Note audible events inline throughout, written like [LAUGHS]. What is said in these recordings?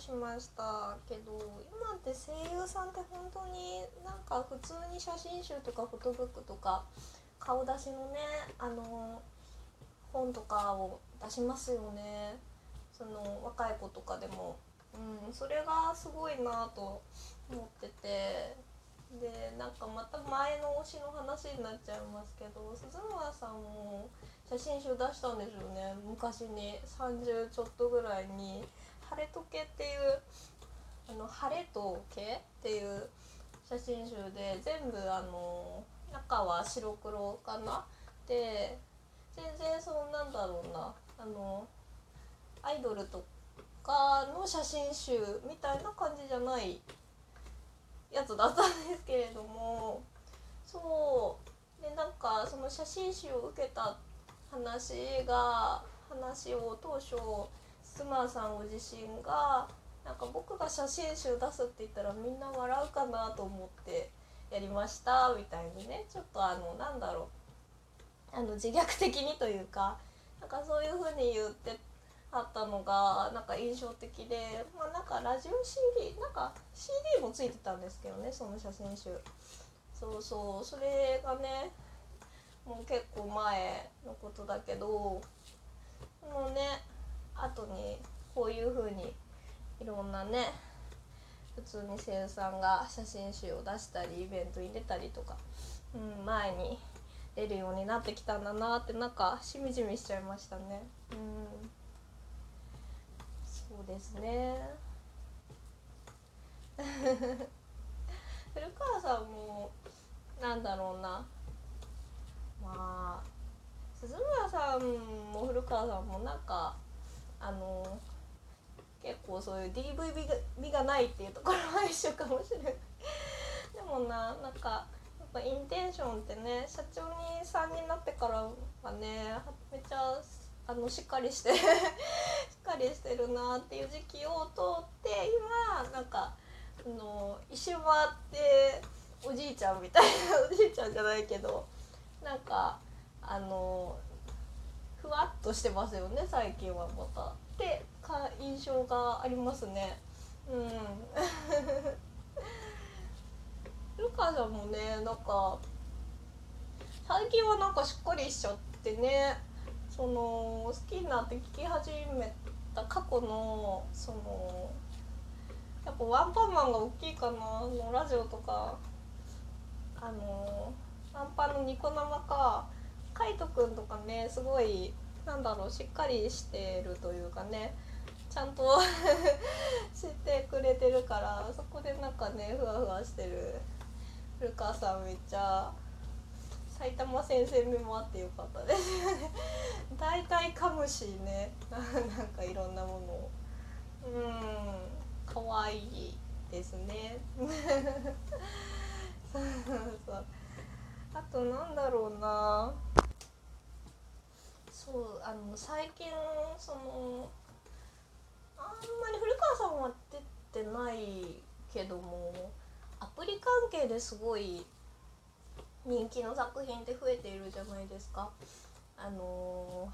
しましたけど今って声優さんって本当になんか普通に写真集とかフォトブックとか顔出しのねあの本とかを出しますよね。その若い子とかでも、うん、それがすごいなと思ってて。でなんかまた前の推しの話になっちゃいますけど鈴村さんも写真集出したんですよね。昔に30ちょっとぐらいに「晴れとけ」っていうあの晴れと毛っていう写真集で全部あの中は白黒かな？で全然そのなんだろうな。あのアイドルとかの写真集みたいな感じじゃないやつだったんですけれども。そう。でなんかその写真集を受けた話が話を当初スマーさんご自身がなんか僕が写真集出すって言ったらみんな笑うかなと思ってやりましたみたいにね。ちょっとあのなんだろう。あの自虐的にというかなんかそういう風に言ってあったのがなんか印象的でまあなんかラジオ CD なんか CD もついてたんですけどねその写真集。そうそう。それがねもう結構前のことだけどもうね後にこういう風にいろんなね普通に声優さんが写真集を出したりイベントに出たりとか、うん、前に出るようになってきたんだなってなんかしみじみしちゃいましたね。うん。そうですね。[LAUGHS] 古川さんもなんだろうな。まあ鈴村さんも古川さんもなんかあの結構そういう DV 美がないっていうところは一緒かもしれない。[LAUGHS] でもななんかやっぱインテンションってね社長にさんになってからはねめちゃあのしっかりして [LAUGHS] しっかりしてるなっていう時期を通って今なんかあの一周回っておじいちゃんみたいなおじいちゃんじゃないけどなんかあのわっとしてますよね最近はまた。ってか印象がありますね。うん [LAUGHS] 古川さんもねなんか最近はなんかしっかりしちゃってねその好きになって聞き始めた過去のそのやっぱワンパンマンが大きいかなのラジオとかあのワンパンのニコ生か海斗くんとかねすごいなんだろうしっかりしてるというかねちゃんと [LAUGHS] 知ってくれてるからそこでなんかねふわふわしてる古川さんめっちゃ埼玉先生目もあってよかったですよね。[LAUGHS] 大体噛むしね。[LAUGHS] なんかいろんなものを。うん。可愛いいですね。そうそう。あとなんだろうな。そうあの最近そのあんまり古川さんは出てないけどもアプリ関係ですごい人気の作品って増えているじゃないですか。あの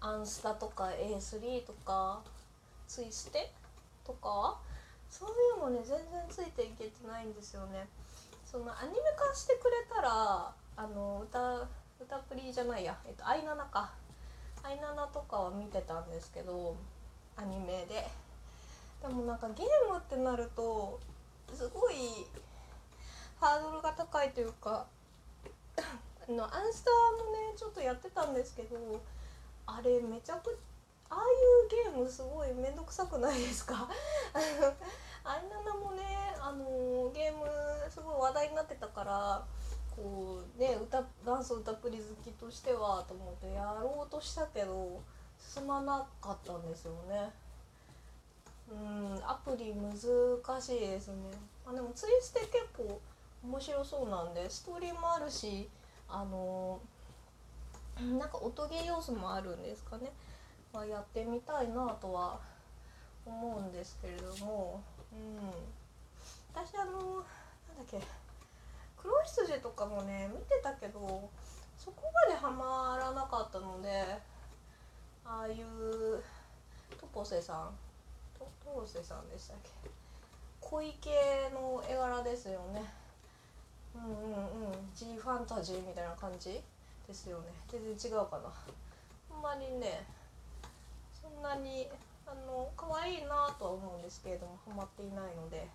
ー、アンスタとか A3 とかツイステとかそういうのね全然ついていけてないんですよね。そのアニメ化してくれたらあの歌歌プリじゃないや、えっと、アイナナかアイナナとかは見てたんですけどアニメで。でもなんかゲームってなるとすごいハードルが高いというかあのアンスターもねちょっとやってたんですけどあれめちゃくちゃああいうゲームすごい面倒くさくないですか？[LAUGHS] アイナナもねあのゲームすごい話題になってたからこうね歌ダンス歌プリ好きとしてはと思ってやろうとしたけど進まなかったんですよね。うんアプリ難しいですね。あでもツイステ結構面白そうなんでストーリーもあるしあのなんか音ゲー要素もあるんですかね、まあ、やってみたいなとは思うんですけれども、うん、私あのなんだっけ黒羊とかもね見てたけどそこまでハマらなかったのでああいうトポセさんと東瀬さんでしたっけ？濃い系の絵柄ですよね。うんうんうん。G ファンタジーみたいな感じですよね。全然違うかな。あんまりねそんなにあの可愛いなとは思うんですけれどもハマっていないので。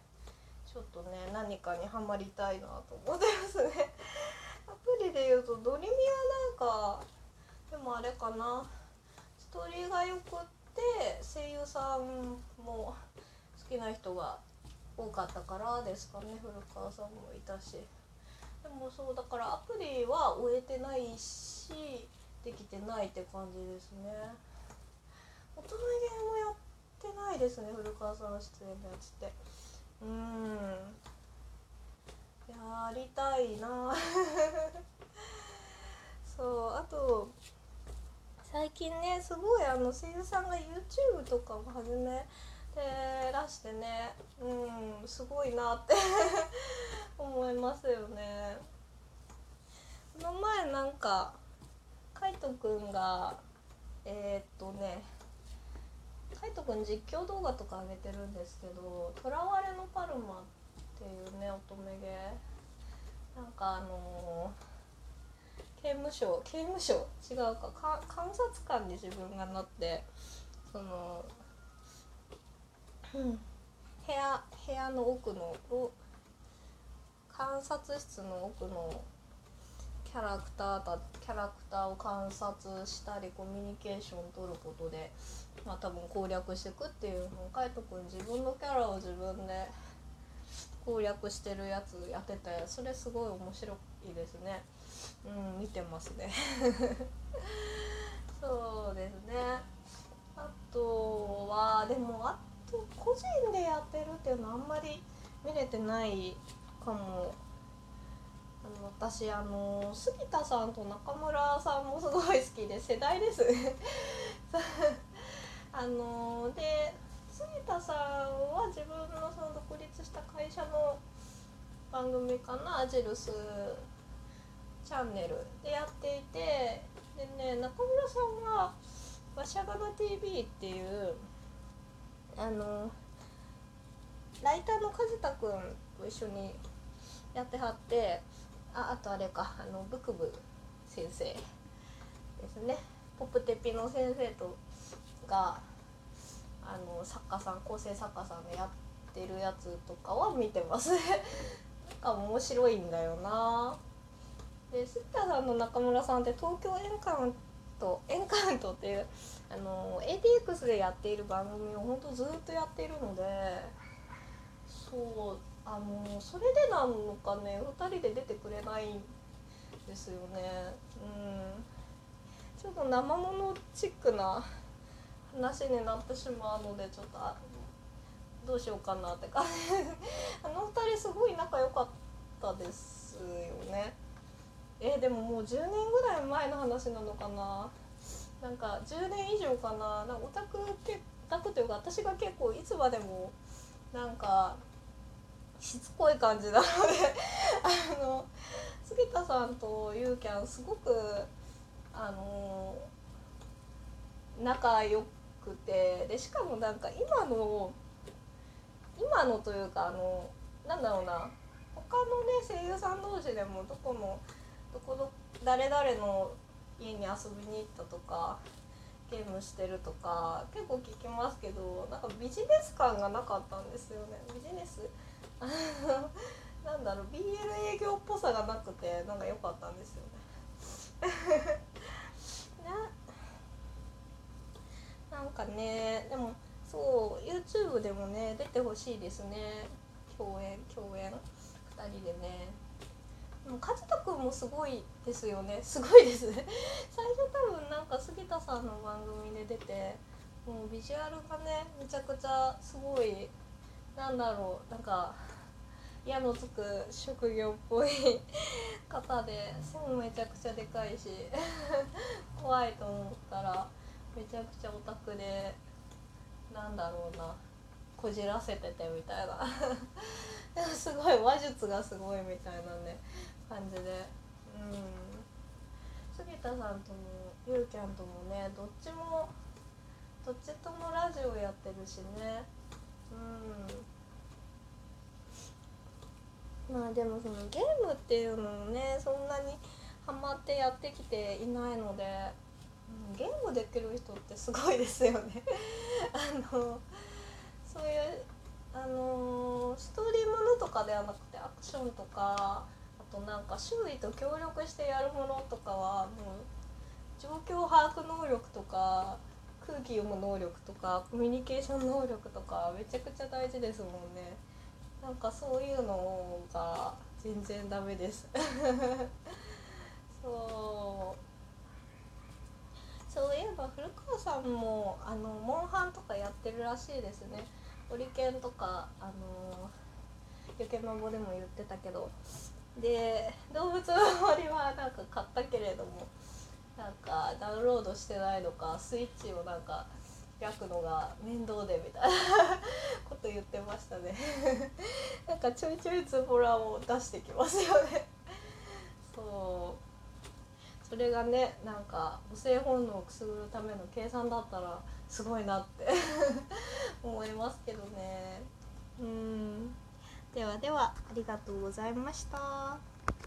ちょっとね何かにはまりたいなと思ってますね。アプリで言うとドリミはなんかでもあれかな。ストーリーがよくって声優さんも好きな人が多かったからですかね。古川さんもいたし。でもそうだからアプリは終えてないしできてないって感じですね。乙女ゲームやってないですね古川さんの出演のやつって。うん。やりたいな。[LAUGHS] そうあと最近ねすごいあの声優さんが YouTube とかも始めてらしてね。うんすごいなって [LAUGHS] 思いますよね。この前なんか海斗くんがえー、っとね海斗くん実況動画とか上げてるんですけど「とらわれのパルマ」っていうね乙女ゲーなんかあのー、刑務所刑務所？違うか。か監察官に自分がなってその、うん、部屋部屋の奥の観察室の奥のキャラクターたキャラクターを観察したりコミュニケーションを取ることで、まあ、多分攻略していくっていうのを海斗君自分のキャラを自分で攻略してるやつやっててそれすごい面白いですね。うん見てますね。[LAUGHS] そうですね。あとはでもあと個人でやってるっていうのはあんまり見れてないかも。あの私あの杉田さんと中村さんもすごい好きで世代です。[LAUGHS] あので杉田さんは自分のその独立した会社の番組かなアジルスチャンネルでやっていてでね中村さんは「わしゃがな TV」っていうあのライターの梶田君と一緒にやってはってああとあれかあのブクブ先生ですね。ポップテピの先生とがあの作家さん構成作家さんでやってるやつとかは見てます。なんか面白いんだよな。で杉田さんの中村さんって東京エンカウントエンカウントっていうあの ATX でやっている番組をほんとずっとやっているのでそうあのそれでなのかね2人で出てくれないんですよね。うん。ちょっと生物チックな話になってしまうのでちょっとどうしようかなって感じ [LAUGHS] あの2人すごい仲良かったですよね。えー、でももう10年ぐらい前の話なのかな。なんか10年以上かな。なんかオタクオタクというか私が結構いつまでもなんかしつこい感じなので [LAUGHS] あの杉田さんとユーキャンすごくあの仲良くてでしかもなんか今の今のというかあのなんだろうな他のね声優さん同士でもどこのどこの誰々の家に遊びに行ったとかゲームしてるとか結構聞きますけどなんかビジネス感がなかったんですよね。ビジネス [LAUGHS] なんだろう BL 営業っぽさがなくてなんか良かったんですよね。[LAUGHS] ななんかねでもそう YouTube でもね出てほしいですね。共演共演。2人でね。でも和人君もすごいですよね。すごいです。ね [LAUGHS] 最初多分なんか杉田さんの番組で出てもうビジュアルがねめちゃくちゃすごいなんだろう。なんか矢のつく職業っぽい方で背もめちゃくちゃでかいし [LAUGHS] 怖いと思ったらめちゃくちゃオタクでなんだろうなこじらせててみたいな。[LAUGHS] すごい話術がすごいみたいなね感じで。うん。杉田さんともゆうキャンともねどっちもどっちともラジオやってるしね。うん。まあでもそのゲームっていうのもねそんなにハマってやってきていないので、うん、ゲームできる人ってすごいですよね。[LAUGHS] あのそういうあのストーリーものとかではなくてアクションとかあとなんか周囲と協力してやるものとかはもう状況把握能力とか空気読む能力とかコミュニケーション能力とかめちゃくちゃ大事ですもんね。なんかそういうのが全然ダメです。[LAUGHS] そう。そういえば古川さんもあのモンハンとかやってるらしいですね。ホリケンとかあのゆけまぼでも言ってたけど。で動物の森はなんか買ったけれども。なんかダウンロードしてないのかスイッチをなんか開くのが面倒でみたいな [LAUGHS] こと言ってましたね。[LAUGHS] なんかちょいちょいズボラを出してきますよね。[LAUGHS] そう。それがねなんか母性本能をくすぐるための計算だったらすごいなって思いますけどね。うん。ではではありがとうございました。